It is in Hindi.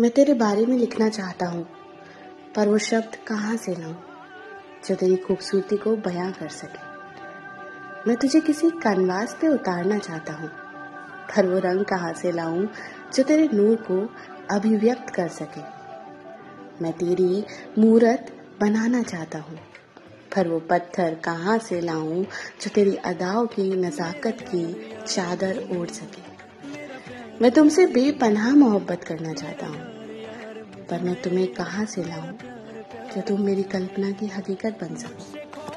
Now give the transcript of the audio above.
मैं तेरे बारे में लिखना चाहता हूँ, पर वो शब्द कहाँ से लाऊं, जो तेरी खूबसूरती को बयां कर सके? मैं तुझे किसी कनवास पे उतारना चाहता हूँ, पर वो रंग कहाँ से लाऊं, जो तेरे नूर को अभिव्यक्त कर सके? मैं तेरी मूरत बनाना चाहता हूँ, पर वो पत्थर कहाँ से लाऊं, जो तेरी अदाओं की नज़ाकत की चादर ओढ़ सके? मैं तुमसे बेपनाह मोहब्बत करना चाहता हूँ, पर मैं तुम्हें कहाँ से लाऊं जो तुम मेरी कल्पना की हकीकत बन सको?